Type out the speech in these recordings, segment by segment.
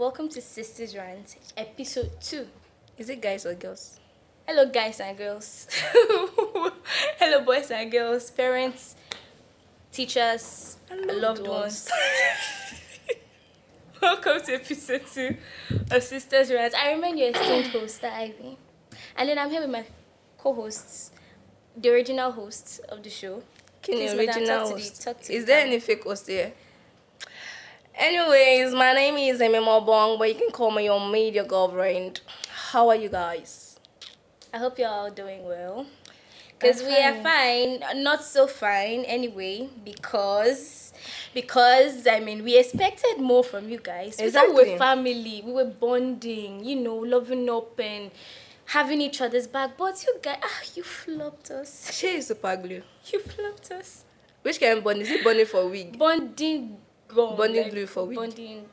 Welcome to Sistas Rant, episode 2. Is it guys or girls? Hello, guys and girls. Hello, boys and girls, parents, teachers, Hello, loved dogs. ones. Welcome to episode 2 of Sistas Rant. I remain your esteemed host, Ivy. And then I'm here with my co hosts, the original hosts of the show. Can madam, original the- host? to Is the there any fake host here? Anyways, my name is Amy Mobong, but you can call me your media girlfriend. How are you guys? I hope you're all doing well. Because we are fine, not so fine anyway, because because I mean we expected more from you guys. Thought we Exactly. were family, we were bonding, you know, loving up and having each other's back. But you guys ah you flopped us. She is super glue. You flopped us. Which kind of bond? Is it bonding for wig? Bonding gone. Bonding glue for week. Bonding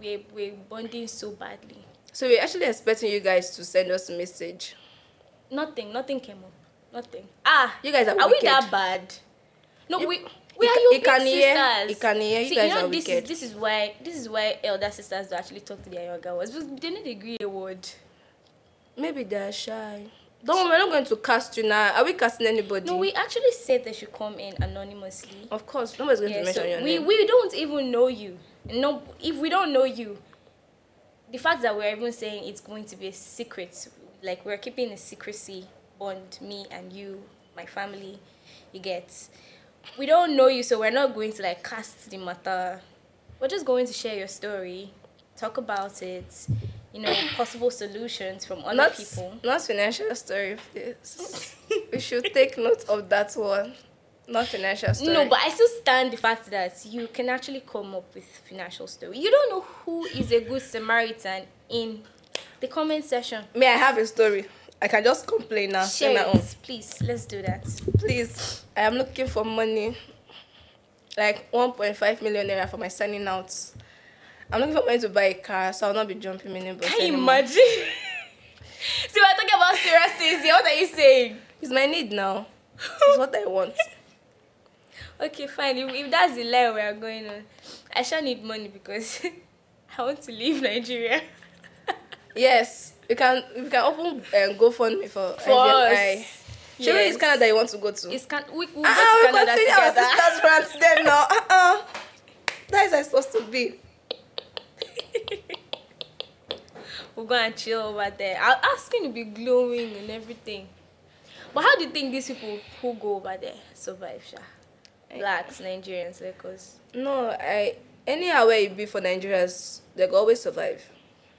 we're, we're bonding so badly. So we're actually expecting you guys to send us a message. Nothing, nothing came up. Nothing. Ah, You guys are Are we that bad? No, You- we we are you can big hear- sisters. you can hear, you See, guys you know, are this wicked. Is, this is why this is why elder sisters don't actually talk to their younger ones. They need agree a word. Maybe they're shy. Don't we're not going to cast you now. Are we casting anybody? No, we actually said they should come in anonymously. Of course, nobody's going Yeah, to mention so your we name. we don't even know you. No, if we don't know you, the fact that we're even saying it's going to be a secret, like we're keeping a secrecy bond, me and you, my family, you get. We don't know you, so we're not going to like cast the matter. We're just going to share your story, talk about it, you know, possible solutions from other not, people. not financial story, please. we should take note of that one. Not financial story. No, but I still stand the fact that you can actually come up with financial story. You don't know who is a good Samaritan in the comment section. May I have a story? I can just complain now. Share my own. please. Let's do that. Please, I am looking for money. Like 1.5 million naira for my signing out. I'm looking for money to buy a car, so I'll not be jumping minibus Can you anymore. imagine? See, we're talking about serious things here. What are you saying? It's my need now. It's what I want. Okay, fine. If, if that's the line we are going on, I shall need money because I want to leave Nigeria. Yes, we can. We can open and um, GoFundMe for For IVMI. us. Sure, Yes. it's Canada you want to go to. It's can we we'll Ah, go we to Canada continue our together. sisters rant then now. Uh-uh. That is how it's supposed to be. We'll go and chill over there. I'll ask him to be glowing and everything. But how do you think these people who go over there survive, Sha? Blacks, Nigerians, Lagos. No, I anyhow where you be for Nigerians, they go always survive.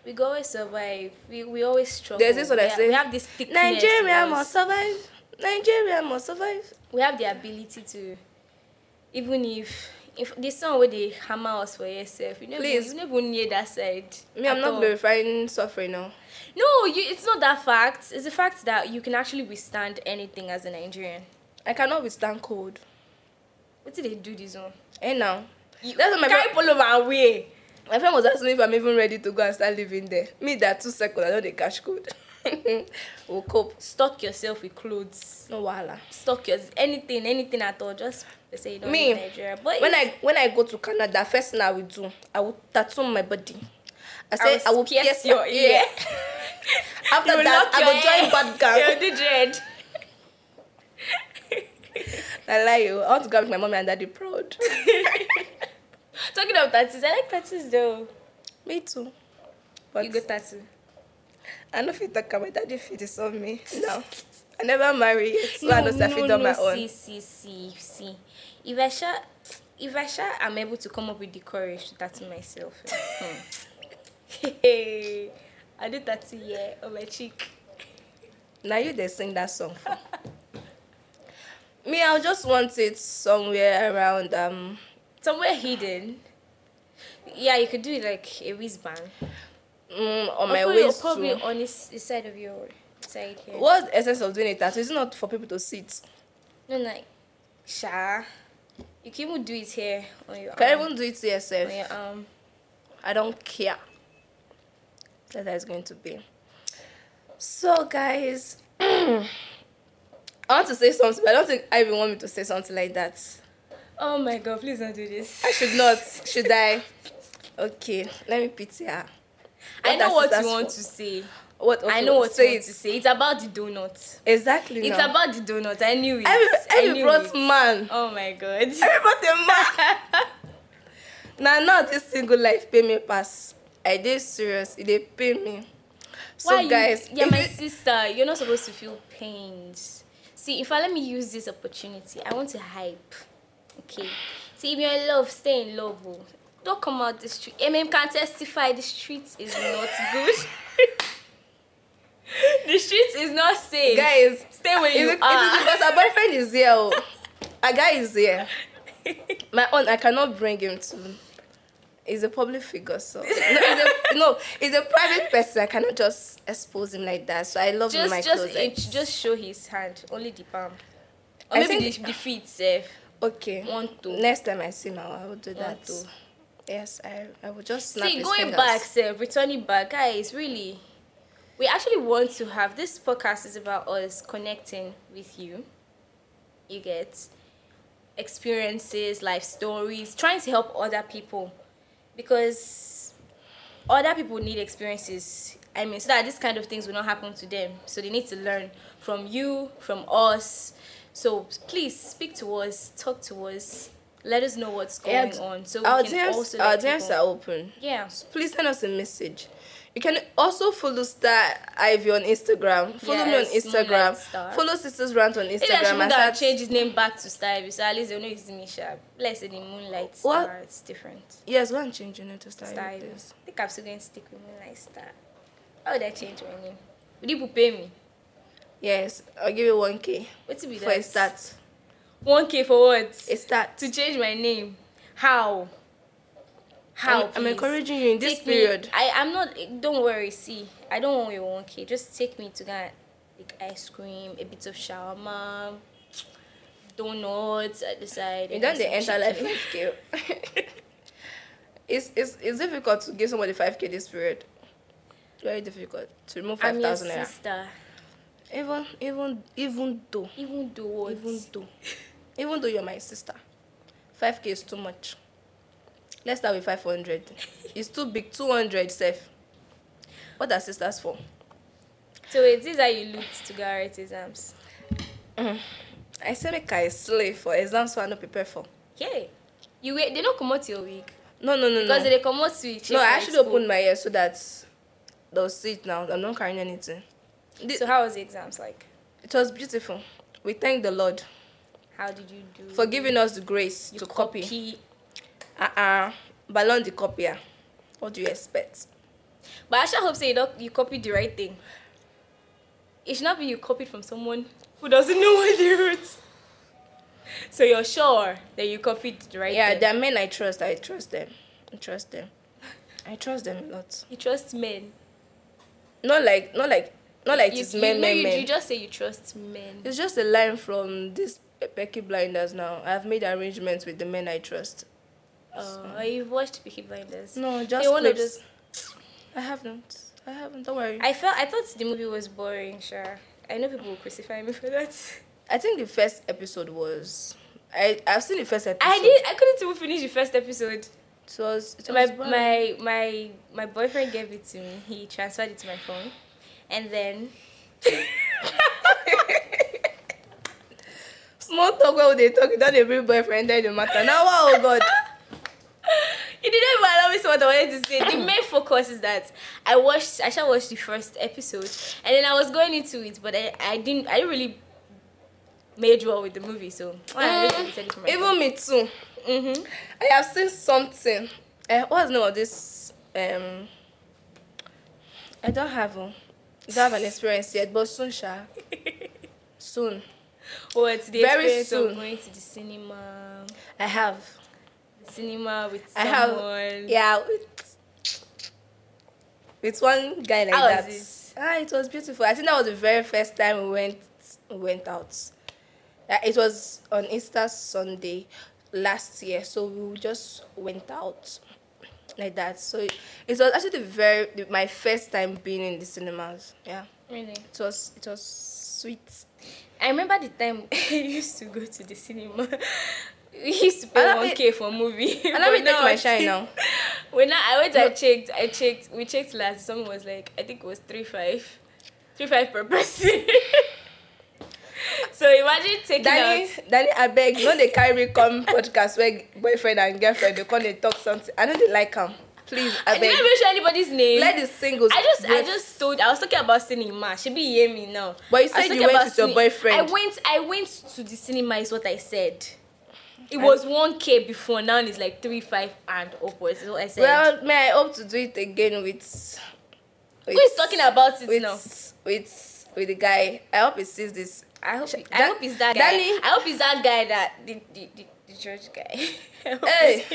We go always survive. We, we always struggle. There's this what we I ha- say. We have this thickness. Nigeria must survive. Nigeria must survive. We have the ability to, even if if the song where they hammer us for yourself, you never Please. you never near that side. Me, I'm not all. glorifying suffering now. No, you. It's not that fact. It's the fact that you can actually withstand anything as a Nigerian. I cannot withstand cold. What did they do this one? Eh, hey now. You That's what my carry friend, polo my way. my friend was asking me if I'm even ready to go and start living there. Me, that two seconds, I know they cash code. we'll cope. Stock yourself with clothes. No wahala. Stock your anything, anything at all. Just say you don't Me, Nigeria. But when I when I go to Canada, first thing I will do, I will tattoo my body. I I will I will pierce pierce your my ear. After You that, I will join bad gang. You dread. I lie you. I want to go with my mommy and daddy proud. Talking about tattoos, I like tattoos though. me too. But you go tattoo. I know you talk about my daddy fit is on me. No. I never marry yet. So I know I fit on my own. See, see, see, see. If I sha, if I sha, I'm able to come up with the courage to tattoo myself. hmm. Hey, I do tattoo yeah on my cheek. Now you they sing that song for. me, I just want it somewhere around um Somewhere hidden. Yeah, you could do it like a wristband. Mm, on my probably, waist probably too. on this, this side of your side here. What's the essence of doing a tattoo? It's not for people to see it. No, like, sha. You can even do it here on your Can arm. even do it to yourself? on your arm. I don't care. That's how it's going to be. So, guys, I want to say something, but I don't think I even want me to say something like that. Oh my god, please don't do this. I should not. Should I? Okay, let me pity her. I know what you want fault? to say. What? I know what you want to say. It's about the donut. Exactly. It's now. about the donut. I knew it. Every, I knew brought it. man. Oh my god. Every brought a man. now, now this single life pay me pass. I did serious. It they pay me. So Why you- guys, you're if my you- sister. You're not supposed to feel pains. See, if I let me use this opportunity, I want to hype. Okay. See, if you're in love, stay in love. Oh. Don't come out the street. MM can testify the streets is not good. the streets is not safe. guys, stay where you it, it are. is because our boyfriend is here. Oh. A guy is here. My own, I cannot bring him to. He's a public figure, so no, he's a, no, he's a private person. I cannot just expose him like that. So I love just, my just, closet. it, just show his hand. Only the palm. Or I maybe think- the, the feet, safe. okay. One, two. Next time I see him, I will do that. two. Yes, I, I will just snap See, going fingers. back, sir, returning back, guys, really, we actually want to have this podcast is about us connecting with you. You get experiences, life stories, trying to help other people because other people need experiences. I mean, so that this kind of things will not happen to them. So they need to learn from you, from us. So please speak to us, talk to us, let us know what's going Yeah, on. So our DMs, also our DMs are open. yeah. Please send us a message. You can also follow Star Ivy on Instagram. Follow me on Instagram. Follow Sistas Rant on Maybe I should Instagram. and that start- change his name back to Star Ivy, so at least they know it's me sharp. Let's say the Moonlight What? Star. It's different. Yes, go and change your name to Star, Star. Ivy, I please. think I'm still going to stick with Moonlight Star. How would I change my name? Would people pay me? Yes, I'll give you 1k What to be for that? a start. 1k for what? A start. to change my name. How? How? I'm, I'm encouraging you in this Take me- period. I, I'm not, don't worry, see, I don't want your 1k. Just take me to get like ice cream, a bit of shawarma, donuts at the side. You some they enter like 5k. it's, it's, it's difficult to give somebody 5k this period. Very difficult to remove I'm your 5,000 naira. sister. Even, even, even though. Even though what? Even though, even though you're my sister, 5k is too much. Let's start with 500. it's too big. 200 safe. What are sisters for? So wait, this is how you looked to write exams. I say make I slave for exams so I no prepare for. Yeah. You wait, they come out your week. No, no, no, Because no. they come out to check No, I actually school. opened my ears so that they'll see it now. I'm not carrying anything. The- So how was the exams like? it was beautiful. We thank the Lord How did you do? for giving us the grace you to copy. copy. Uh-uh. Ballon the copier. What do you expect? But I actually hope say you you copied the right thing. It should not be you copied from someone who doesn't know what they wrote. So you're sure that you copied the right Yeah, thing. there are men I trust. I trust them. I trust them. I trust them a lot. you trust men. Not like, not like, not like You, it's you, men, men, you, men. you just say you trust men. It's just a line from this Peaky Blinders now. I've made arrangements with the men I trust. Oh, you've watched Peaky Blinders. No, just They wanna clips. I haven't. I haven't. Don't worry. I, I felt I thought the movie was boring. Sure, I know people will crucify me for that. I think the first episode was. I I've seen the first episode. I did. I couldn't even finish the first episode. It was. It was my boring. my my my boyfriend gave it to me. He transferred it to my phone, and then small talk when they talk. Don't they bring boyfriend there the matter now? Oh God. he didn't even allow me to what I wanted to say. The main focus is that I watched. I shall watch the first episode, and then I was going into it, but I, I didn't. I didn't really made well with the movie, so I just deleted it Even me too. Mm-hmm. I have seen something. Uh, what's the name of this? Um, I don't have one. Don't have an experience yet, but soon, shall Soon. Oh, it's the Very experience soon. of going to the cinema. I have. The cinema with I someone. have. Yeah. With, with one guy like How was that. it? Ah, it was beautiful. I think that was the very first time we went we went out. Uh, it was on Easter Sunday last year, so we just went out like that. So it, it was actually the very the, my first time being in the cinemas. Yeah, Really. it was it was sweet. I remember the time I used to go to the cinema we used to pay one K for movie. And let me take my shine now. When I, I went, I checked. I checked. We checked last. Someone was like, I think it was three five, three five per person. so imagine taking Danny, out. Danny, I beg, no they carry me come podcast where boyfriend and girlfriend they come they talk something. I know they like them. Please, I I didn't mention anybody's name. Let the singles. I just, I just told. I was talking about cinema. She be hear me now. But you said you went with your boyfriend. I went. I went to the cinema. Is what I said. It was one k before. Now it's like three five and upwards. Is what I said. Well, may I hope to do it again with. with Who is talking about it with, now? With with the guy. I hope he sees this. I hope. Sh- I Dan- hope it's that guy. Danny- I hope it's that guy that the the, the, the church guy. Hey,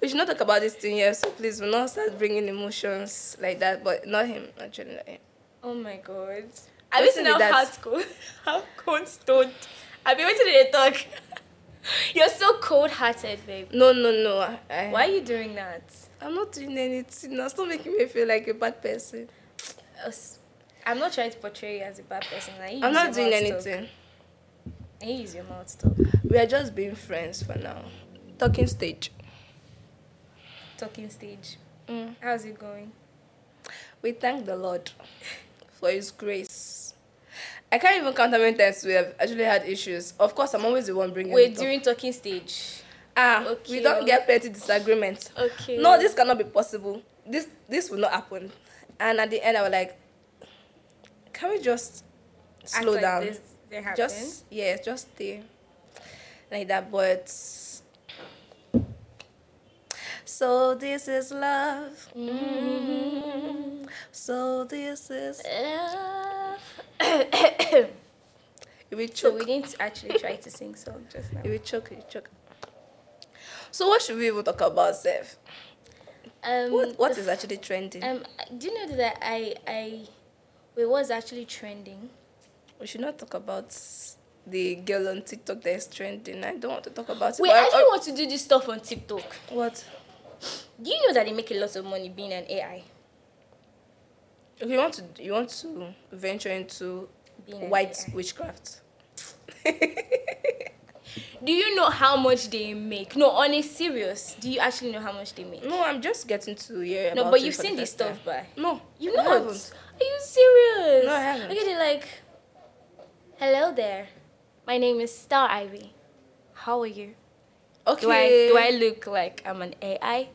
we should not talk about this thing here, so please, we'll not start bringing emotions like that. But not him, actually, not him. oh my god. I've you What's seen in how that? hard cold, how cold stoned? I've been waiting to talk. You're so cold hearted, babe. No, no, no. I, Why are you doing that? I'm not doing anything. Now, not making me feel like a bad person. I'm not trying to portray you as a bad person. I'm not doing anything. Talk. Use your mouth talk. We are just being friends for now. Talking stage. Talking stage. Mm. How's it going? We thank the Lord for His grace. I can't even count how many times we have actually had issues. Of course, I'm always the one bringing Wait, it up. We're during talking stage. Ah, Okay. we don't get plenty disagreements. Okay. No, this cannot be possible. This this will not happen. And at the end, I was like, can we just Act slow like down? This, happen. Just yeah, just stay like that. But so this is love. Mm-hmm. So this is. If we so we didn't actually try to sing song just now. if we choke, we choke. So what should we even talk about, Seth? Um, What what the is actually trending? Um, do you know that I I wait was actually trending? We should not talk about the girl on TikTok that is trending. I don't want to talk about it. Wait, I actually want to do this stuff on TikTok. what? Do you know that they make a lot of money being an AI? Okay, you want to you want to venture into Being white witchcraft? Do you know how much they make? No, on a serious, do you actually know how much they make? No, I'm just getting to hear No, but you've seen this stuff, by No, you I not. haven't. Are you serious? No, I haven't. Look at it like, hello there, my name is Star Ivy. How are you? Okay. Do I do I look like I'm an AI?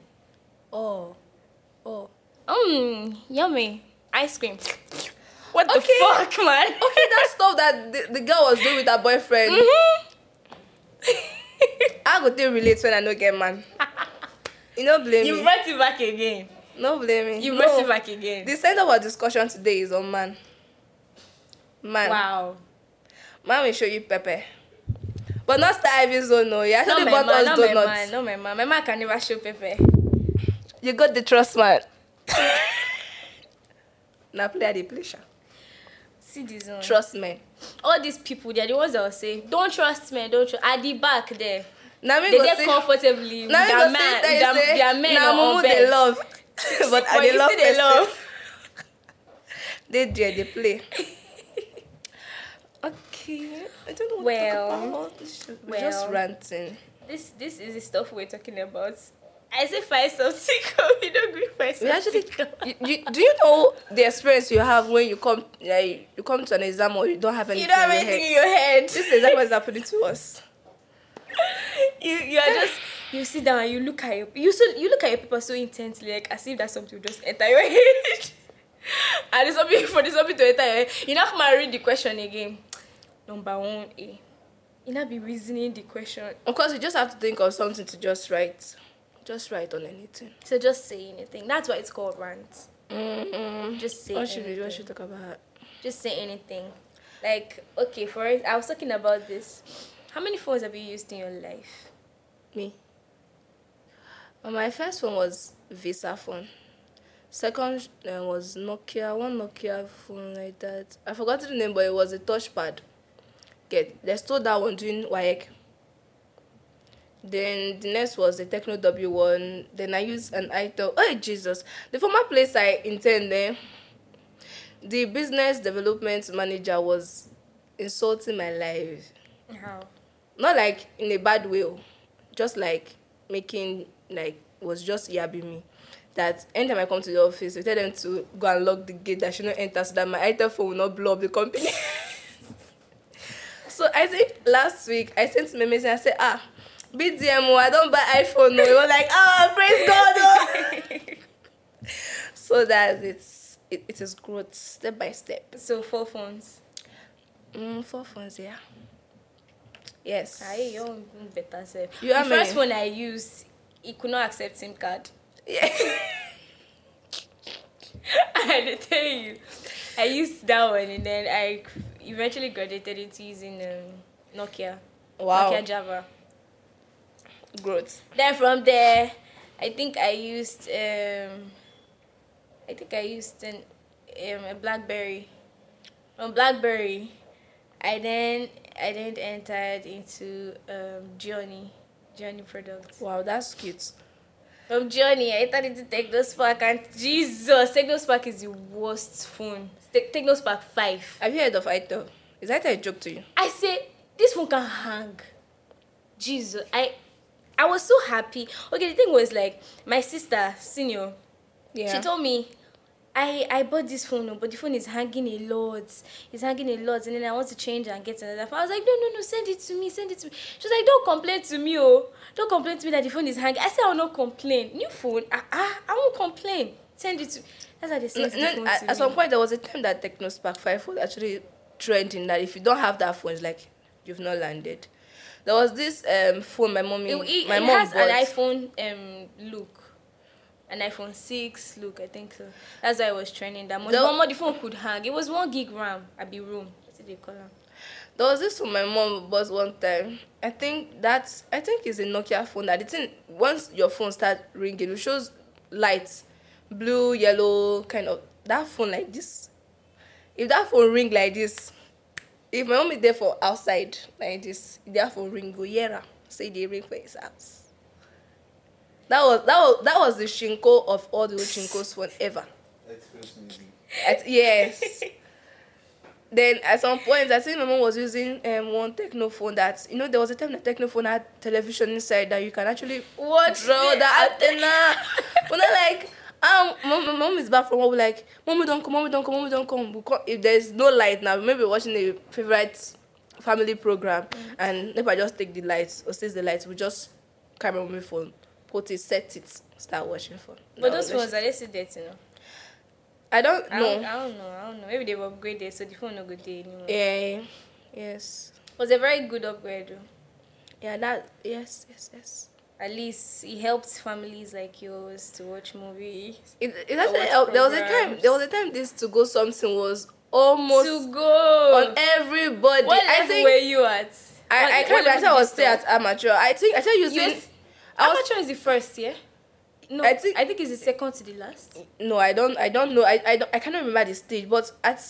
Oh, oh. Mmm, yummy ice cream. What Okay. the fuck, man? Okay, that stuff that the, the girl was doing with her boyfriend. Mhm. I go still relate when I no get man. You no blame you me. brought it back again. No blame me. You no. brought it back again. The center of our discussion today is on man. Man. wow. Man will show you pepper. But not Star Ivy's own, oh. no. You Not actually my bought man, us not my donuts. man, not my man. My man can never show pepper. You got the trust man. now play the pleasure. See this one. Trust me. All these people, they're the ones that will say, "Don't trust me, don't trust." At the back there, Now they get say, comfortably now their man, their, say, their men now on mumu bed. they love. but I they you love see they love. They there, they play. okay. I don't know what Well, to talk about. We're just ranting. This this is the stuff we're talking about. I say find something, we don't agree find something. actually, you, you, do you know the experience you have when you come, like, you come to an exam or you don't have anything? you don't have in your anything head? in your head. This is exactly what's happening to us. you you are just you sit down and you look at your you so you look at your paper so intensely like as if that something will just enter your head and there's something for the something to enter your head you now come and read the question again number one a you now be reasoning the question Of course, you just have to think of something to just write. Just write on anything. so just say anything that's why it's called rant Mm-mm. just say What should we, anything. what should we talk about? just say anything like okay for it i was talking about this how many phones have you used in your life Me. Uh, my first one was Visa phone. Second uh, was Nokia, one Nokia phone like that. I forgot the name, but it was a touchpad. Get they stole that one doing WAEC. Then the next was the Tecno W1. Then I used an itel. Oh Jesus! The former place I intend there. The business development manager was insulting my life. how Not like in a bad way. oh. just like making like was just yabbing me that anytime I come to the office, we tell them to go and lock the gate that she not enter so that my itel phone will not blow up the company. so I think last week I sent him a message and I said, ah, BDMO, I don't buy iPhone. No. He was like, ah, praise God. Oh. so that it's it, it is growth step by step. So four phones. Mm, four phones, yeah. Yes. You own better self. You the first one I used, it could not accept SIM card. Yeah. I had to tell you. I used that one and then I eventually graduated into using um, Nokia. Wow. Nokia Java. growth. Then from there, I think I used um, I think I used an, um, a BlackBerry. From BlackBerry, I then I then entered into um, Gionee, Gionee products. Wow, that's cute. From Gionee, I entered into Tecno Spark, and Jesus, Tecno Spark is the worst phone. Te- Tecno Spark Five. Have you heard of Itel? Is Itel a joke to you? I say this phone can hang. Jesus, I I was so happy. Okay, the thing was like my sister, senior, Yeah. she told me I I bought this phone, but the phone is hanging a lot. It's hanging a lot, and then I want to change and get another phone. I was like, no, no, no, send it to me, send it to me. She was like, don't complain to me, oh, don't complain to me that the phone is hanging. I said, I will not complain. New phone, ah, ah, I won't complain. Send it to. That's how they No, send the no, phone at, to at some point, there was a time that Tecno Spark 5 was actually trending that if you don't have that phone, it's like you've not landed. There was this um, phone my mommy, It, it, my it mom has bought. an iPhone um look. An iPhone 6 look, I think so. That's why I was training that much. The- one more the phone could hang. It was one gig RAM at the room. That's what they call them. There was this phone my mom bought one time. I think that's I think it's a Nokia phone. That the thing once your phone start ringing, it shows lights, blue, yellow, kind of that phone like this. If that phone ring like this, if my mom is there for outside like this, that phone ring go yeah, say they ring for his house. That was that was that was the shinko of all the old shinkos phone ever. At, yes. then at some point, I think my mom was using um, one Tecno phone that you know there was a time the Tecno phone had television inside that you can actually Watch draw the antenna. when I like, um, mom, my mom is back from work, we're like, mommy don't come, mommy don't come, mommy don't come. Come- If there's no light now, maybe we're watching a favorite family program, and if I just take the lights or stays the lights, we just carry my mommy phone, put it, set it, start watching phone. But those phones, are they still you know? I don't I know. don't, I don't know. I don't know. Maybe they were upgraded, so the phone no good day anymore. Yeah. Yes. It was a very good upgrade, though. Yeah. That. Yes. Yes. Yes. At least it helps families like yours to watch movies. It, it actually helped. There was a time. There was a time this 2go something was almost to go. on everybody. what I think. were you at? What- I, I can't remember. I think I was you still at amateur. I think I started using. Yes. I was, Amateur is the first, yeah? No, I think- I think it's the second to the last. no, I don't. I don't know. I I, don't, I cannot remember the stage. But at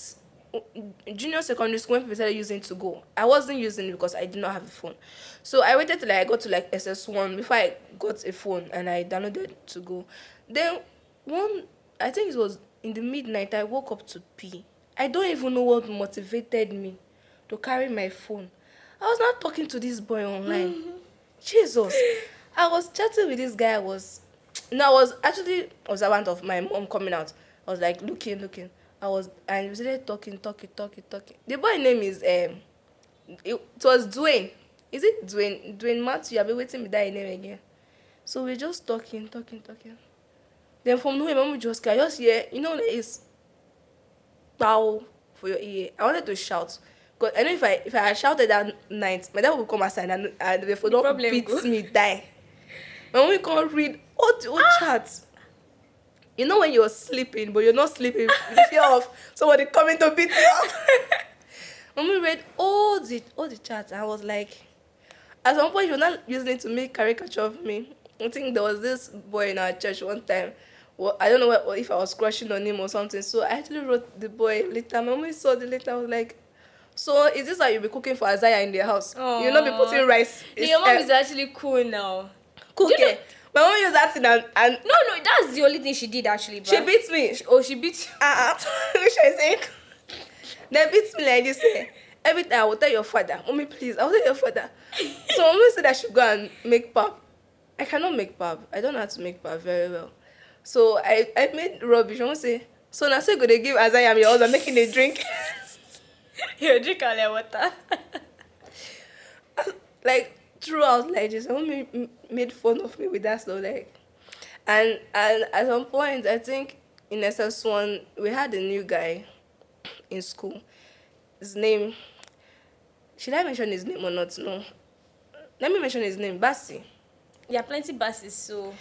junior secondary school, when people started using 2go, I wasn't using it because I did not have a phone. So I waited till I got to like SS one before I got a phone and I downloaded 2go. Then one, I think it was in the midnight. I woke up to pee. I don't even know what motivated me to carry my phone. I was not talking to this boy online. Mm-hmm. Jesus. I was chatting with this guy. I was no, I was actually observant of my mom coming out. I was like looking, looking. I was and was there talking, talking, talking, talking. The boy name is um it, it was Dwayne. Is it Dwayne? Dwayne Matthew, I've been waiting with that name again. So we're just talking, talking, talking. Then from nowhere, mom just I just hear, you know, it's bow for your ear. I wanted to shout. Because I know if I if I shouted that night, my dad would come outside and, and the phone don't problem beat me, die. My we can't read all the old chats. You know when you're sleeping, but you're not sleeping the fear of somebody coming to beat you up. when we read all the all the chats. I was like, at some point, you're not using it to make caricature of me. I think there was this boy in our church one time. Well, I don't know what, if I was crushing on him or something. So I actually wrote the boy later. My mom saw the letter. I was like, so is this how you'll be cooking for Isaiah in their house? You'll not be putting rice. Your mom uh, is actually cool now. You know- My mom used that thing and, and No, no, that's the only thing she did actually. she bruh. beats me. Oh, she beat you. uh-uh. which I say, they beat me like this. eh. Every time I will tell your father, mommy, please, I will tell your father. so mommy said I should go and make pap. I cannot make pap. I don't know how to make pap very well. So I, I made rubbish. I say, so now say go they give as I am your husband making a drink. You drink all that water. like throughout like just made fun of me with that stuff like and and at some point I think in SS1 we had a new guy in school. His name should I mention his name or not? No. Let me mention his name, Bassi. There are plenty buses, so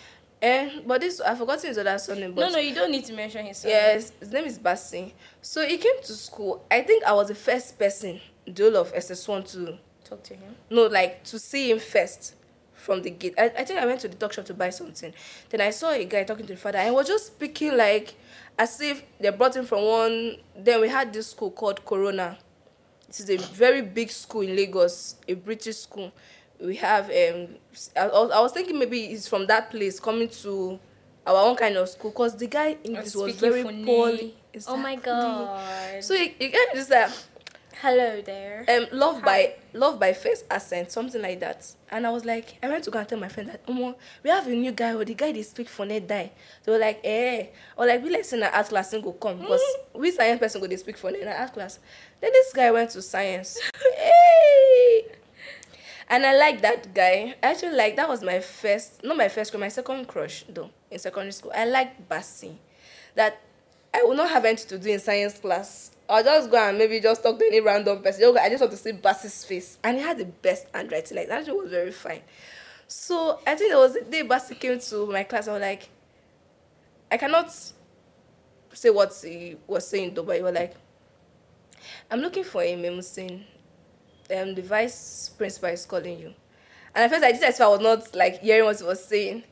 Eh, but this I've forgotten his other surname. But no, no, you don't need to mention his. surname. Yes, his name is Bassi. So he came to school. I think I was the first person, the whole of SS1 to Talk to him. no, like to see him first from the gate. I, I think I went to the talk shop to buy something. Then I saw a guy talking to the father and was just speaking like as if they brought him from one. Then we had this school called Corona. This is a very big school in Lagos, a British school. We have um. I, was- I was thinking maybe he's from that place coming to our own kind of school because the guy English was very poorly. Oh my god. So you, you get this like hello there. um love by love by first accent something like that. And i was like i went to go and tell my friend that omo we have a new guy or the guy dey speak for net die. They were like eh. Or like be like say na art class go come because we science person go dey speak for net art class. Then this guy went to science. Hey! And i like that guy. I actually like that was my first not my first crush my second crush though in secondary school. I like Bassi that I will not have anything to do in science class. I'll just go and maybe just talk to any random person. Just I just want to see Bassi's face. And he had the best handwriting. Like, that was very fine. So, I think it was the day Bassi came to my class. I was like, I cannot say what he was saying though, but he was like, I'm looking for a Memusin. Um, the vice principal is calling you. And at first I did as I was not like hearing what he was saying.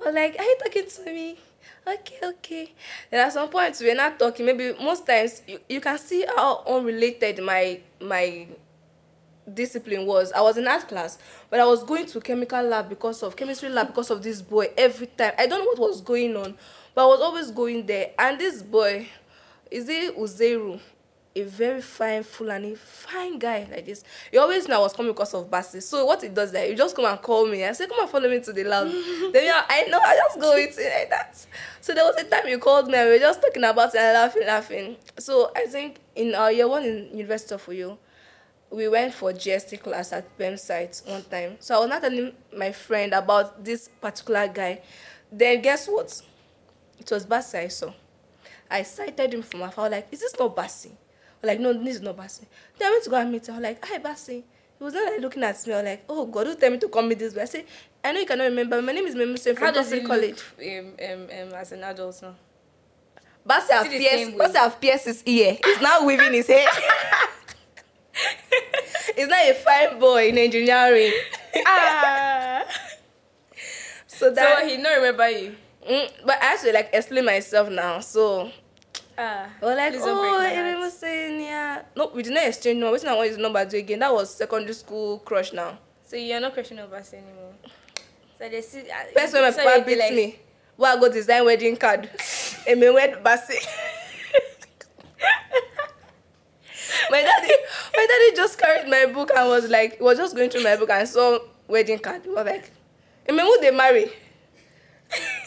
I was like, Are you talking to me? Okay, okay. Then at some point we're not talking. Maybe most times you, you can see how unrelated my my discipline was. I was in art class, but I was going to chemical lab because of chemistry lab because of this boy every time. I don't know what was going on, but I was always going there. And this boy, is it Uzeru? A very fine Fulani, fine guy like this. He always knew I was coming because of Bassi. So what he does that, he just come and call me. I say, come and follow me to the lab. then yeah, I know, I just go with it like that. So there was a time you called me and we were just talking about it and laughing, laughing. So I think in our year one in University of Uyo, we went for GST class at BEM site one time. So I was not telling my friend about this particular guy. Then guess what? It was Bassi I saw. I cited him from afar. Like, is this not Bassi? Like, no, this is not Bassi. Then I went to go and meet was like, hi, Bassi. He was not like looking at me. I was like, oh, God, don't tell me to come meet this. But I said, I know you cannot remember. My name is Memuse How from does he Catholic look um, um, um, as an adult now? Bassi have pierced, way. Bassi have pierced his ear. He's now weaving his hair. He's not a fine boy in engineering. ah. So that so he not remember you. Mm, but I actually like explain myself now. So Ah. we were like, oh, break my everyone heart. was saying, yeah. No, we did not exchange number. What's not want his number do again? That was secondary school crush now. So you're not questioning of us anymore. So they see. Uh, First when my papa beats like, me, well, I go design wedding card. me wed Bassi. my daddy, my daddy just carried my book and was like, was just going through my book and saw wedding card. He was like, me who they marry?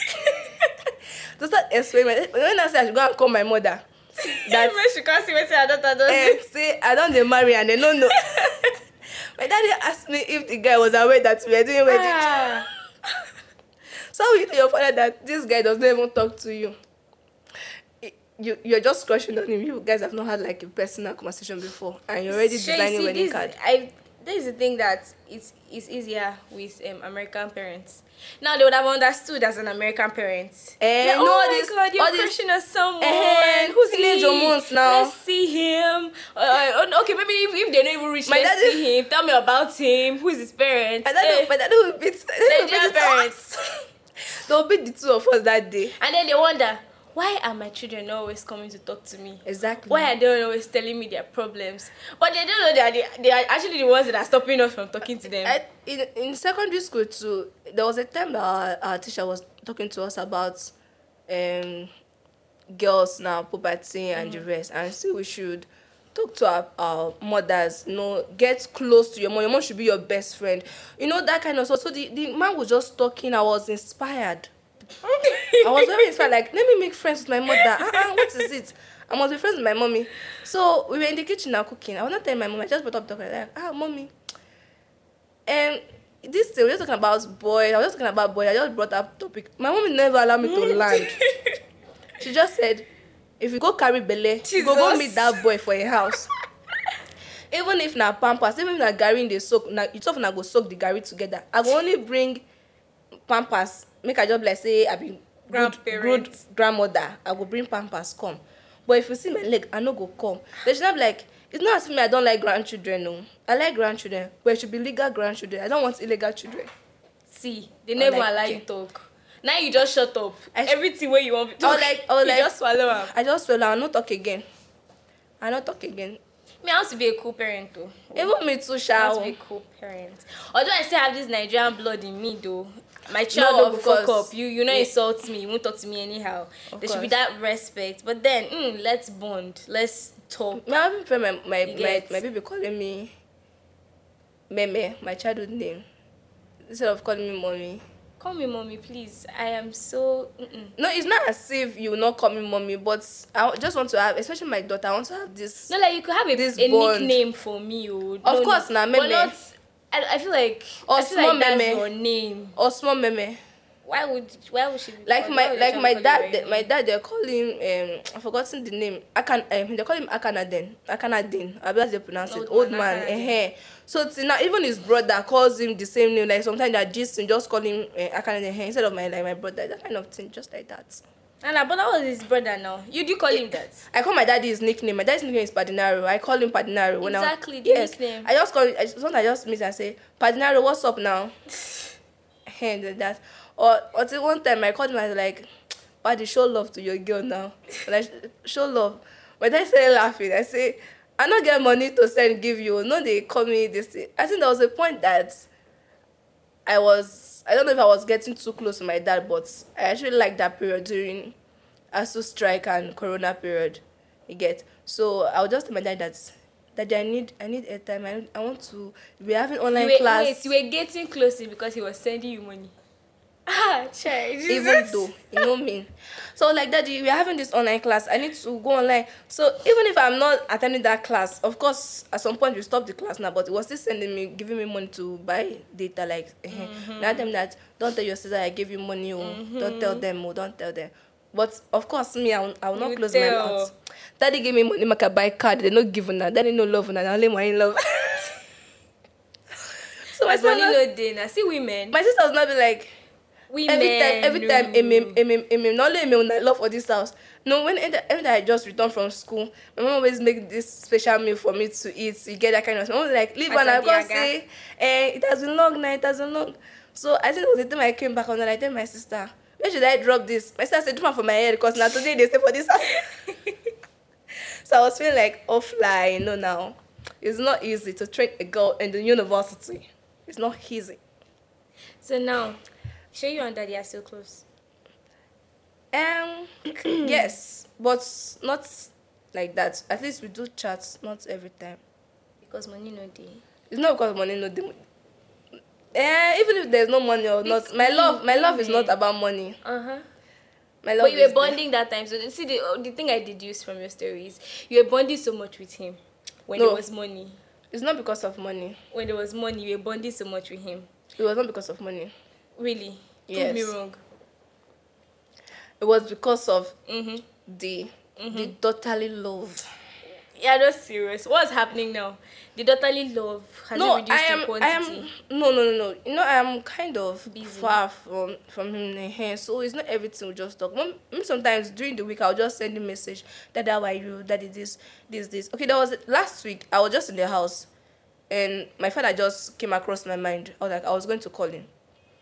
to start explaining, when I say I should go and call my mother, that Even she can't see I don't. I don't. eh, say I don't dey marry and they no know. my daddy asked me if the guy was aware that we were doing wedding. Ah. So how you tell your father that this guy does not even talk to you? You you're just crushing on him. You guys have not had like a personal conversation before, and you're already designing see, wedding this, card. I this is the thing that it's it's easier with um, American parents. Now they would have understood as an American parent. Eh, Like, no, oh my this- god, you're crushing on someone. Eh, who's See, Elijah Mons now? Let's see him. Uh, uh, okay, maybe if, if they don't even reach, My let's daddy- see him. Tell me about him. Who is his parents? My daddy, Eh, my daddy will beat. my daddy will beat Nigerian the two of parents. They'll beat the two of us that day. And then they wonder, why are my children always coming to talk to me? Exactly. Why are they always telling me their problems? But they don't know that they, they are actually the ones that are stopping us from talking to them. I, in in secondary school too, there was a time that our, our teacher was talking to us about um girls now puberty and the rest, and so we should talk to our, our mothers you know get close to your mom your mom should be your best friend you know that kind of stuff so the the man was just talking i was inspired i was very inspired like let me make friends with my mother. Ah ah what is it? I must be friends with my mommy. So we were in the kitchen now cooking. I was not telling my mom i just brought up talking like ah mommy. And this thing we were talking about boys i was just talking about boys i just brought up topic. My mom never allow me to land. She just said if you go carry belle you go go Jesus. meet that boy for a house. Even if na pampers even if na garri dey soak na you two of una go soak the garri together. I go only bring pampers make i just like say i be good good grandmother i go bring pampers come but if you see my leg i no go come then she now be like it's not as if me i don like grandchildren o i like grandchildren but it should be legal grandchildren i don't want illegal children See, they never like, allow you talk. Now you just shut up. I Everything where you I talk, like- I you like- just swallow am. i just swallow i no talk again i no talk again Me, I want to be a cool parent though. even me too I sha want to o be a cool parent. Although I still have this Nigerian blood in me though. My child No, of fuck course. up. You you not Yeah. insult me. You won't talk to me anyhow. Of there should be that respect. But then, mm, let's bond. Let's talk. prefer my my my, get? my baby calling me meme my childhood name instead of calling me mommy Call me mommy, please. I am so. Mm-mm. no it's not as if you will not call me mommy but i just want to have especially my daughter i want to have this No, like you could have a, This a bond. nickname for me. Oh. Of No, course, no. na, But not. I, I feel like. Or I feel small like that's meme. your name. or small meme. Why would why would she be like called- my like my child call you dad your my dad they call him um i forgotten the name. Akan um, they call him akanaden akanaden. I believe they pronounce it. Old old man, man uh so now even his brother calls him the same name. Like sometimes they him just call him uh, akanaden eh, instead of my like my brother. That kind of thing just like that Nana, but that was his brother now. You do call him that. I call my daddy his nickname. My daddy's nickname is Padinaro. I call him Padinaro. When Exactly, I, the yes, nickname. I just call. I just, sometimes I just meet and say, Padinaro, what's up now? and that. Or until one time I called him. I was like, Paddy, show love to your girl now. Like show love. My dad started laughing. I say, I don't get money to send give you. No, they call me this. thing." I think there was a point that I was. I don't know if I was getting too close to my dad, but I actually liked that period during ASUU strike and Corona period. You get so I'll just tell my dad that that I need I need airtime. I, I want to be having online you were, class. Wait, you were getting closer because he was sending you money. Ah, child. even though you know me. So like daddy we are having this online class. I need to go online. So even if i'm not attending that class of course at some point you stop the class now but it was still sending me giving me money to buy data like mm-hmm. now them that don't tell your sister i gave you money oh. Don't tell them oh don't tell them. But of course me i will, I will not You close my mouth. Daddy gave me money make i buy card they no give una. Daddy no love na only money love. So my My sister no day now. See women. my sister was not be like every time every no. time emem emem emem na only una love for this house. No when every time i just return from school my mom always make this special meal for me to eat. You get that kind of my mom like leave one i go say eh it has been long now it has been long. So i think it was the time i came back and i tell my sister where should i drop this? My sister say do am for my head because na today they stay for this house. So i was feeling like offline you know now. It's not easy to train a girl in the university. It's not easy. So now, show you and daddy are so close. Um, yes, but not like that. At least we do chats, not every time. Because money no day. It's not because money no dey. Eh, even if there's no money or not, my love, my love is not about money. Uh huh. My love But you were bonding that time. So see the uh, the thing I deduced from your stories, you were bonding so much with him when No. there was money. It's not because of money. When there was money, you were bonding so much with him. It was not because of money. Really? Yes. Prove me wrong. It was because of Mm-hmm. the the daughterly love. Yeah, that's serious. What's happening now? The daughterly love has no, reduced I am. in I am. No, no, no, no. You know, I am kind of Busy. far from from him. So it's not everything we just talk. Sometimes during the week I'll just send a message. That how are you? That is this, this, this. Okay, that was it. last week. I was just in the house, and my father just came across my mind. I was like, I was going to call him.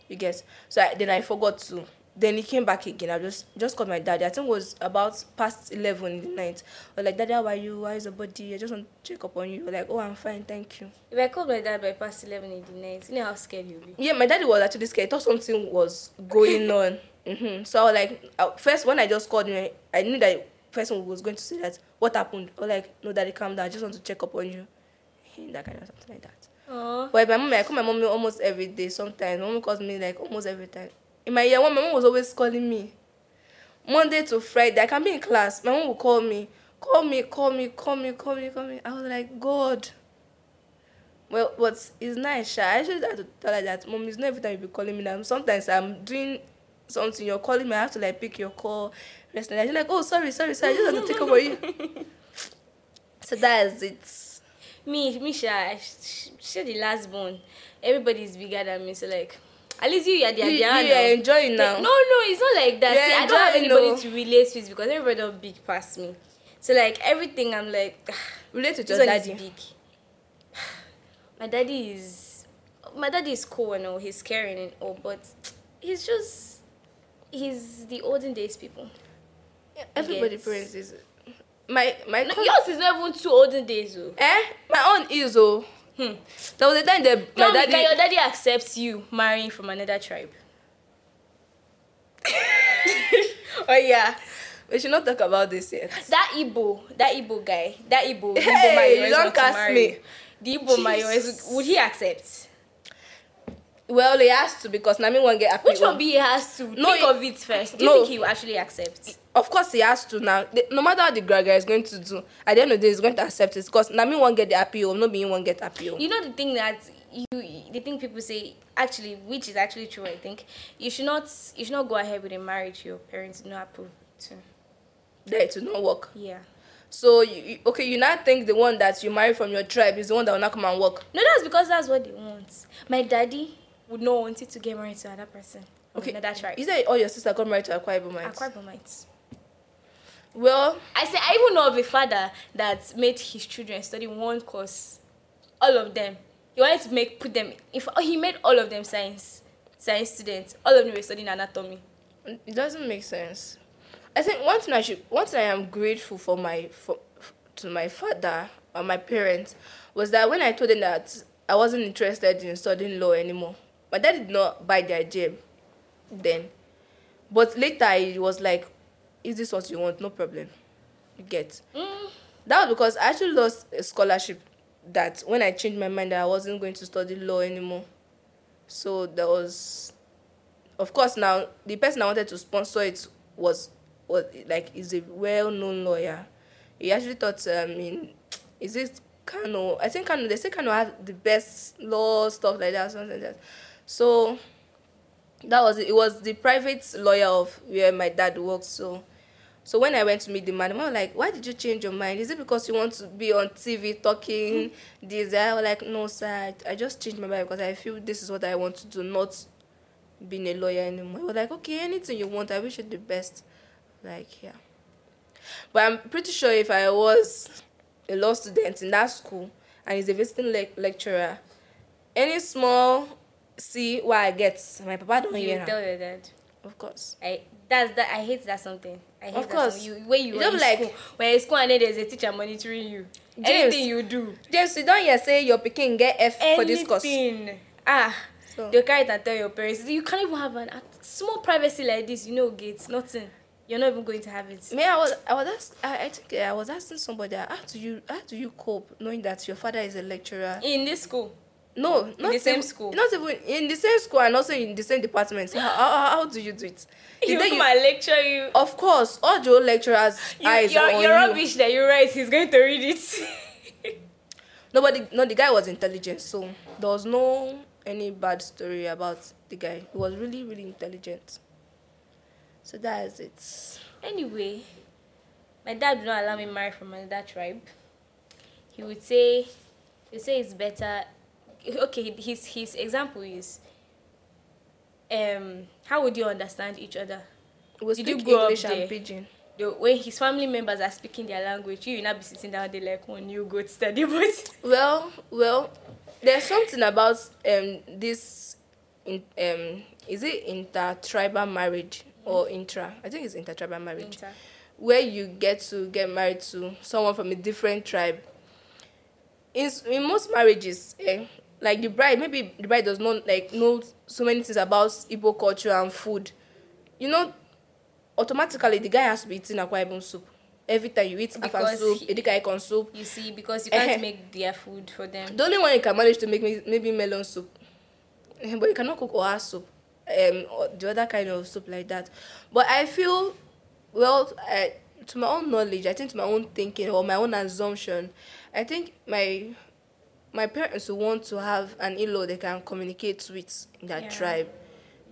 You guess. So I, then I forgot to. Then he came back again. I just just called my daddy. I think it was about past eleven in the night. I was like, Daddy, how are you? How is your body? I just want to check up on you. Like, Oh, I'm fine, thank you. If I called my dad by past 11 in the night, you know how scared you'll be. Yeah, my daddy was actually scared. He thought something was going on. hmm So I was like, uh, first when I just called him, I knew that person was going to say that what happened or like no daddy calm down I just want to check up on you that kind of something like that Aw. but my mom I call my mom almost every day sometimes. My mom calls me like almost every time. In my year one my mom was always calling me. Monday to Friday I can be in class. My mom will call me call me call me call me call me call me. I was like God. Well but it's nice sha. I actually have to tell her that mom it's not every time you be calling me now. Sometimes I'm doing something you're calling me I have to like pick your call. Rest like oh sorry sorry sorry. I just have to take over you. So that is it Me, Misha, she the last born. Everybody's bigger than me, so like, at least you, you are the you, you are enjoying now No, no, it's not like that. You're See, I don't have anybody no. to relate with because everybody don't big past me. So like everything, I'm like, relate to your is daddy big. My daddy is, my daddy is cool and all. He's caring and all, but he's just, he's the olden days people. Yeah, everybody parents is my my No, yours is not even two olden days, though. eh my own is oh Hmm. there was a time that my Tell me, daddy can your daddy accepts you marrying from another tribe? oh yeah. we should not talk about this yet That Igbo, that Igbo guy, that Igbo, Igbo Hey, man you always don't want to cast me. The Igbo Jesus. would he accept? Well he has to because Nami won't get happy Which one be he has to No, think he- of it first? Do you think he will actually accept? of course he has to now The- no matter what the graga is going to do at the end of the day he's going to accept it because Nami won't get the appeal no be him won't get appeal You know the thing that you the thing people say actually, which is actually true. I think you should not you should not go ahead with a marriage your parents do not approve to. that it will not work Yeah. so you, you okay you now think the one that you marry from your tribe is the one that will not come and work No, that's because that's what they want. My daddy would not want it to get married to another person. okay. Another tribe. is that all your sister got married to Akwa Ibom Akwa Ibomites. well I say I even know of a father that made his children study one course. All of them. He wanted to make put them if he made all of them science science students. All of them were studying anatomy. it doesn't make sense. I think one thing I should, one thing I am grateful for my for, to my father or my parents was that when I told them that I wasn't interested in studying law anymore, my dad did not buy the idea then, but later he was like, "Is this what you want? No problem, you get." Mm. That was because I actually lost a scholarship that when I changed my mind that I wasn't going to study law anymore. So there was of course now the person I wanted to sponsor it was was like is a well known lawyer. He actually thought um in is it Kano? I think Kano they say Kano have the best law stuff like that, something like that. So that was it. It was the private lawyer of where my dad works. So so when I went to meet the man, I was like, why did you change your mind? Is it because you want to be on TV talking this? I was like, no, sir. I, just changed my mind because I feel this is what I want to do, not being a lawyer anymore. He was like, okay, anything you want, I wish you the best. Like, yeah. But I'm pretty sure if I was a law student in that school and he's a visiting le- lecturer, any small see what I get, my papa don't You hear. will tell your dad. Of course. I that's that I hate that something. I hate Of that course. something. You when you You don't like- school, when you're in school and then there's a teacher monitoring you. James, Anything you do. James, you don't hear say your pikin get F for this course. Anything. Ah. So- They'll carry it and tell your parents. You can't even have an a small privacy like this, you know, gates, nothing. You're not even going to have it. Me, I was, I was ask, I, I think I was asking somebody, how do you, how do you cope knowing that your father is a lecturer? In this school. No, not the same even- school? Not even in the same school and also in the same department. How, how, how do you do it? The You day and lecture you. of course, all the lecturers' you eyes you're, on you're you. rubbish that you write. He's going to read it. Nobody, no, the guy was intelligent, so there was no any bad story about the guy. He was really, really intelligent. So that is it. Anyway, my dad would not allow me marry from another tribe. He would say, he would say it's better. Okay, his his example is, um, how would you understand each other? We Did you speak grow up English there? The, when his family members are speaking their language, you will not be sitting down there like when you go to study, but Well, well, there's something about um this in um is it intertribal marriage or intra? I think it's intertribal marriage Inter. where you get to get married to someone from a different tribe. In in most marriages, eh, like the bride, maybe the bride does not like know so many things about Igbo culture and food. You know, automatically the guy has to be eating Akwa Ibom soup. every time you eat afan soup he- edikaikon soup You see, because you can't make their food for them. the only one you can manage to make maybe melon soup but you cannot cook oha soup um or the other kind of soup like that but i feel well I, to my own knowledge i think to my own thinking or my own assumption i think my my parents will want to have an in-law they can communicate with in their Yeah. tribe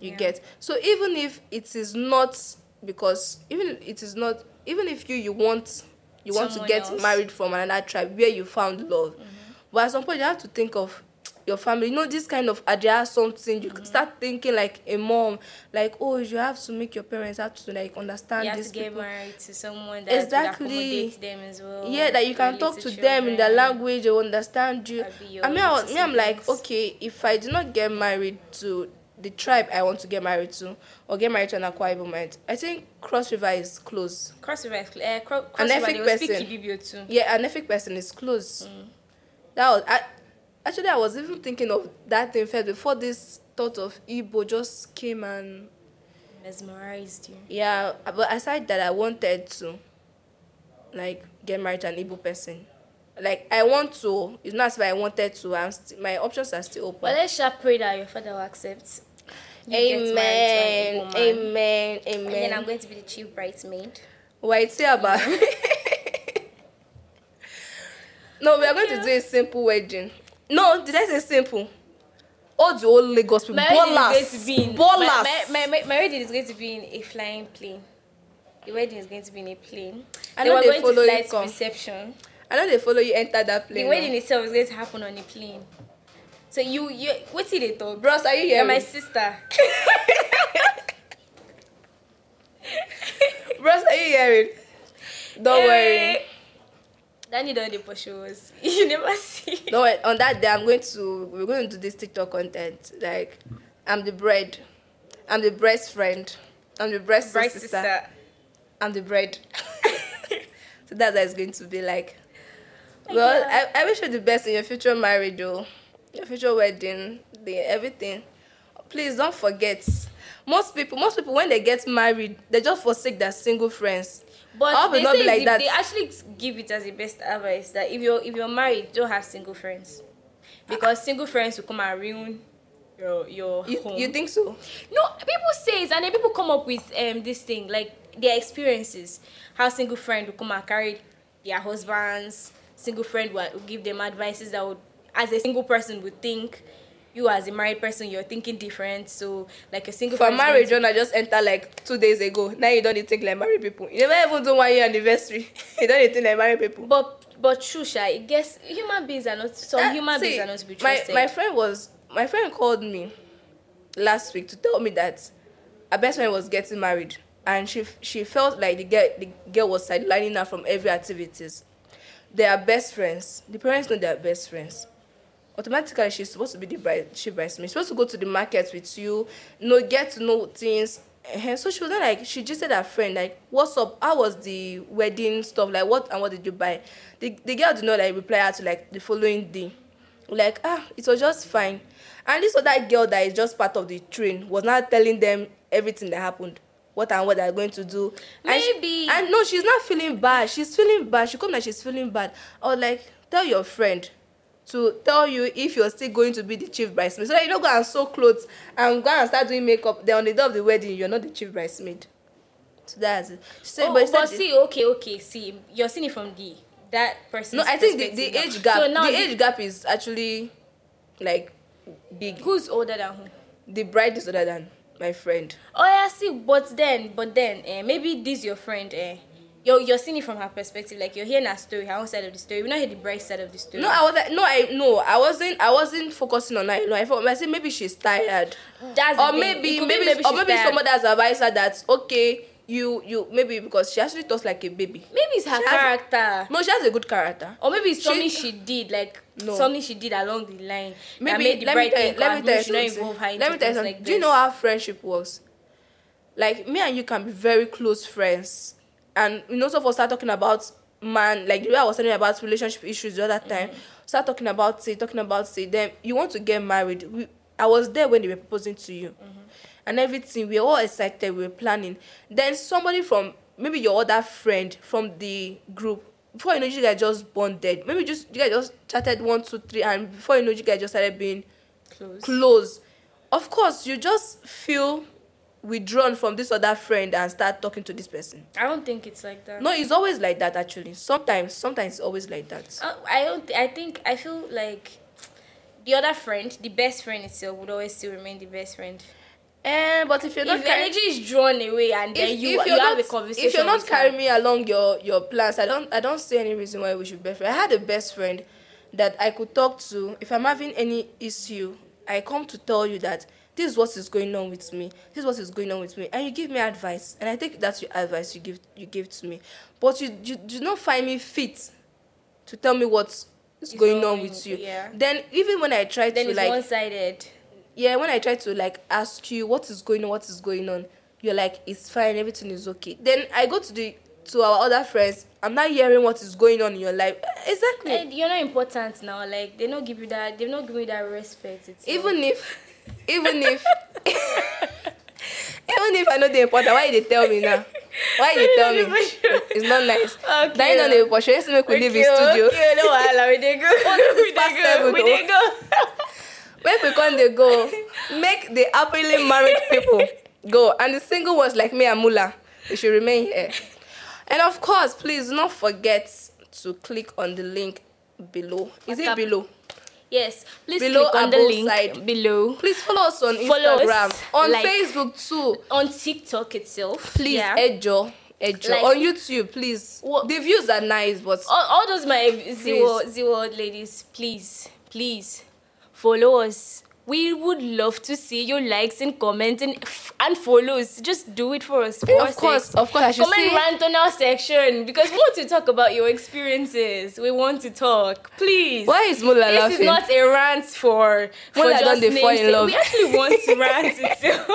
you Yeah. get so even if it is not because even it is not even if you you want you want to get else. married from another tribe where you found love mm-hmm. but at some point you have to think of your family you know this kind of adhere something you Mm-hmm. start thinking like a mom like oh you have to make your parents have to like understand You have to get people married to someone that Exactly. would accommodate them as well. yeah that you can talk to to them in their language they will understand you i mean I was, me i'm like okay if i do not get married to the tribe i want to get married to or get married to an Akwa Ibomite, i think cross river is close Cross River, uh, Cro- Cross An River, ethnic person. Yeah an ethnic person is close that was I, actually i was even thinking of that thing first before this thought of Igbo just came and Mesmerized you. yeah but aside that i wanted to like get married to an Igbo person like i want to it's not as if i wanted to i'm st- my options are still open But let's just pray that your father will accept. you amen man. amen And then I'm going to be the chief bridesmaid. wait see about no we are going to do a simple wedding no did i say simple all the old lagos people My wedding ballers is going to be in ballers My, my, my, my wedding is going to be in a flying plane. The wedding is going to be in a plane. I know we're they going follow to you come. reception. i know they follow you enter that plane The wedding itself is going to happen on a plane. So you you what did they talk? bros are you You're hearing my sister. bros are you hearing don't worry Danny don't the pursue. You never see. No, on that day, I'm going to we're going to do this TikTok content. Like, I'm the bread, I'm the breast friend, I'm the breast sister, sister. I'm the bread. so that's how it's going to be like. Well, I, I wish you the best in your future marriage, though, your future wedding, the everything. Please don't forget. Most people, most people, when they get married, they just forsake their single friends. But I hope they say be like if that. they actually give it as the best advice that if you're if you're married, don't have single friends, because single friends will come and ruin your your You, home. you think so? No, people say it, and then people come up with um this thing like their experiences. How single friend will come and carry their husbands. Single friend will, will give them advices that would, as a single person, would think. You as a married person, you're thinking different. So like a single For marriage, when I just enter like two days ago. Now you don't think like married people. You never even do one year anniversary. you don't think like married people. But but true, Sha, I guess human beings are not some Ah, human see, beings are not to be my, trusted. my friend was my friend called me last week to tell me that her best friend was getting married and she she felt like the girl the girl was sidelining her from every activities. They are best friends. The parents know they are best friends. Automatically, she's supposed to be the bride. She bridesmaid. She's supposed to go to the market with you. You know, get to know things. And so she was not like she just said her friend like, "What's up? How was the wedding stuff? Like, what and what did you buy?" The the girl did not like reply her to like the following day like ah it was just fine and this other girl that is just part of the train was now telling them everything that happened what and what they're going to do and she- Maybe. and no she's not feeling bad she's feeling bad she come like she's feeling bad i was like tell your friend to tell you if you're still going to be the chief bridesmaid so you don't go and sew clothes and go and start doing makeup then on the day of the wedding you're not the chief bridesmaid so that's it she said oh, but, but, the- see, okay, okay, see, you're seeing it from the that person. no i think the, the age gap So now the the- age gap is actually like big who's older than who? the bride is older than my friend. Oh yeah, see, but then, but then, eh, maybe this your friend, eh, you're you're seeing it from her perspective, like you're hearing her story, her own side of the story. We're not hear the bright side of the story. No, I was like, no, I no, I wasn't, I wasn't focusing on that. No, I thought, I said maybe she's tired, That's or maybe, It maybe, maybe or maybe tired. someone has advised her that okay, you, you, maybe because she actually talks like a baby. maybe it's her She has- character. No, she has a good character. Or maybe it's something she did, like No. something she did along the line. that Maybe made the let me tell you, let "Ah, me tell you something. involve her into Let me tell you something. like Do you know how friendship works? Like me and you can be very close friends, and you know, so for start talking about man, like the way I was telling you about relationship issues the other time. Mm-hmm. Start talking about it, talking about it. Then you want to get married. We, I was there when they were proposing to you, Mm-hmm. and everything. We were all excited. We were planning. Then somebody from maybe your other friend from the group before you know you guys just bonded maybe just you guys just chatted one two three and before you know you guys just started being Close. close of course you just feel withdrawn from this other friend and start talking to this person I don't think it's like that. no it's always like that actually sometimes sometimes it's always like that Uh, I don't. I think I feel like the other friend, the best friend itself, would always still remain the best friend. Eh, but if you're not If carry- energy is drawn away and then you, you you're have not, a conversation, if you're not carrying me along your your plans i don't i don't see any reason why we should be best friends i had a best friend that i could talk to if i'm having any issue i come to tell you that this is what is going on with me this is what is going on with me and you give me advice and i take that's your advice you give you give to me but you you do not find me fit to tell me what is Is going on with you yeah. then even when i try then to it's like one-sided. yeah when i try to like ask you what is going on what is going on you're like it's fine everything is okay then i go to the to our other friends i'm not hearing what is going on in your life Eh, exactly Eh, you're not important now. Like they don't give you that. They don't give you that respect. It's even if even if even if i know the important why you dey tell me now why you dey tell me it's not nice Okay. you know the portion let's make we leave the studio Okay, no wahala. We dey go. we dey go. We dey go. make we come dey go make the happily married people go and the single ones like me and mula they should remain here and of course please do not forget to click on the link below is it WhatsApp. below Yes, please Below click on the link side. below please follow us on Follow us, instagram on like- facebook too on TikTok itself. please yeah. ejo ejo Like- on youtube please What- the views are nice but all, all those my zero zero ladies, please, please follow us. We would love to see your likes and comments and and follows. Just do it for us. For of course sake. of course i should Comment say rant on our section because we want to talk about your experiences. We want to talk. Please. why is mula This laughing This is not a rant for for Mula just don dey fall in love. We actually want to rant itself.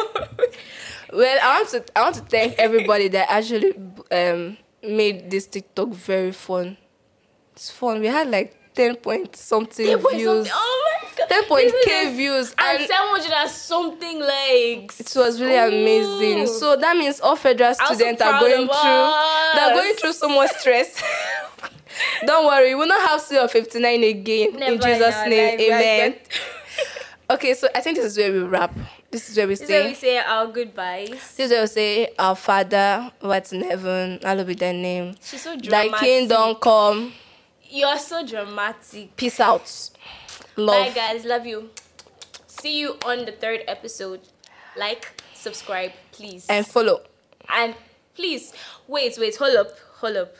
Well, I want to I want to thank everybody that actually um made this TikTok very fun. It's fun. We had like ten point something There was views, something- oh my god. ten point k views, and and seven hundred and something likes. it was really amazing. So that means all federal I'm so students are going through they're going through so much stress. Don't worry, we'll not have fifty nine again Never in Jesus' our name. life, Amen. Okay, so I think this is where we wrap. This is where we This is where we say. say our goodbyes. This is where we say, Our Father, what's in heaven, hallowed be thy name. She's so dramatic. Thy kingdom come. You're so dramatic. Peace out. Love. Bye guys, love you. See you on the third episode. Like, subscribe, please. And follow. And please, wait, wait, hold up, hold up.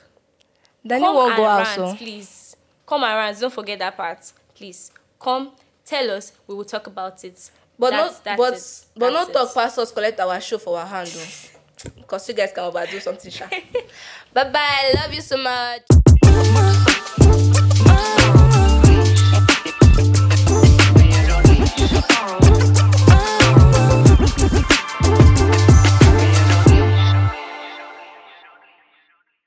Danny Come won't and go out, rant, so. please. Come around. Don't forget that part. Please. Come, tell us. We will talk about it. But That's- not, that's but, it. but That's not it. talk past us, collect our show for our hand. Oh. Because you guys can overdo something, sha. bye bye. Love you so much.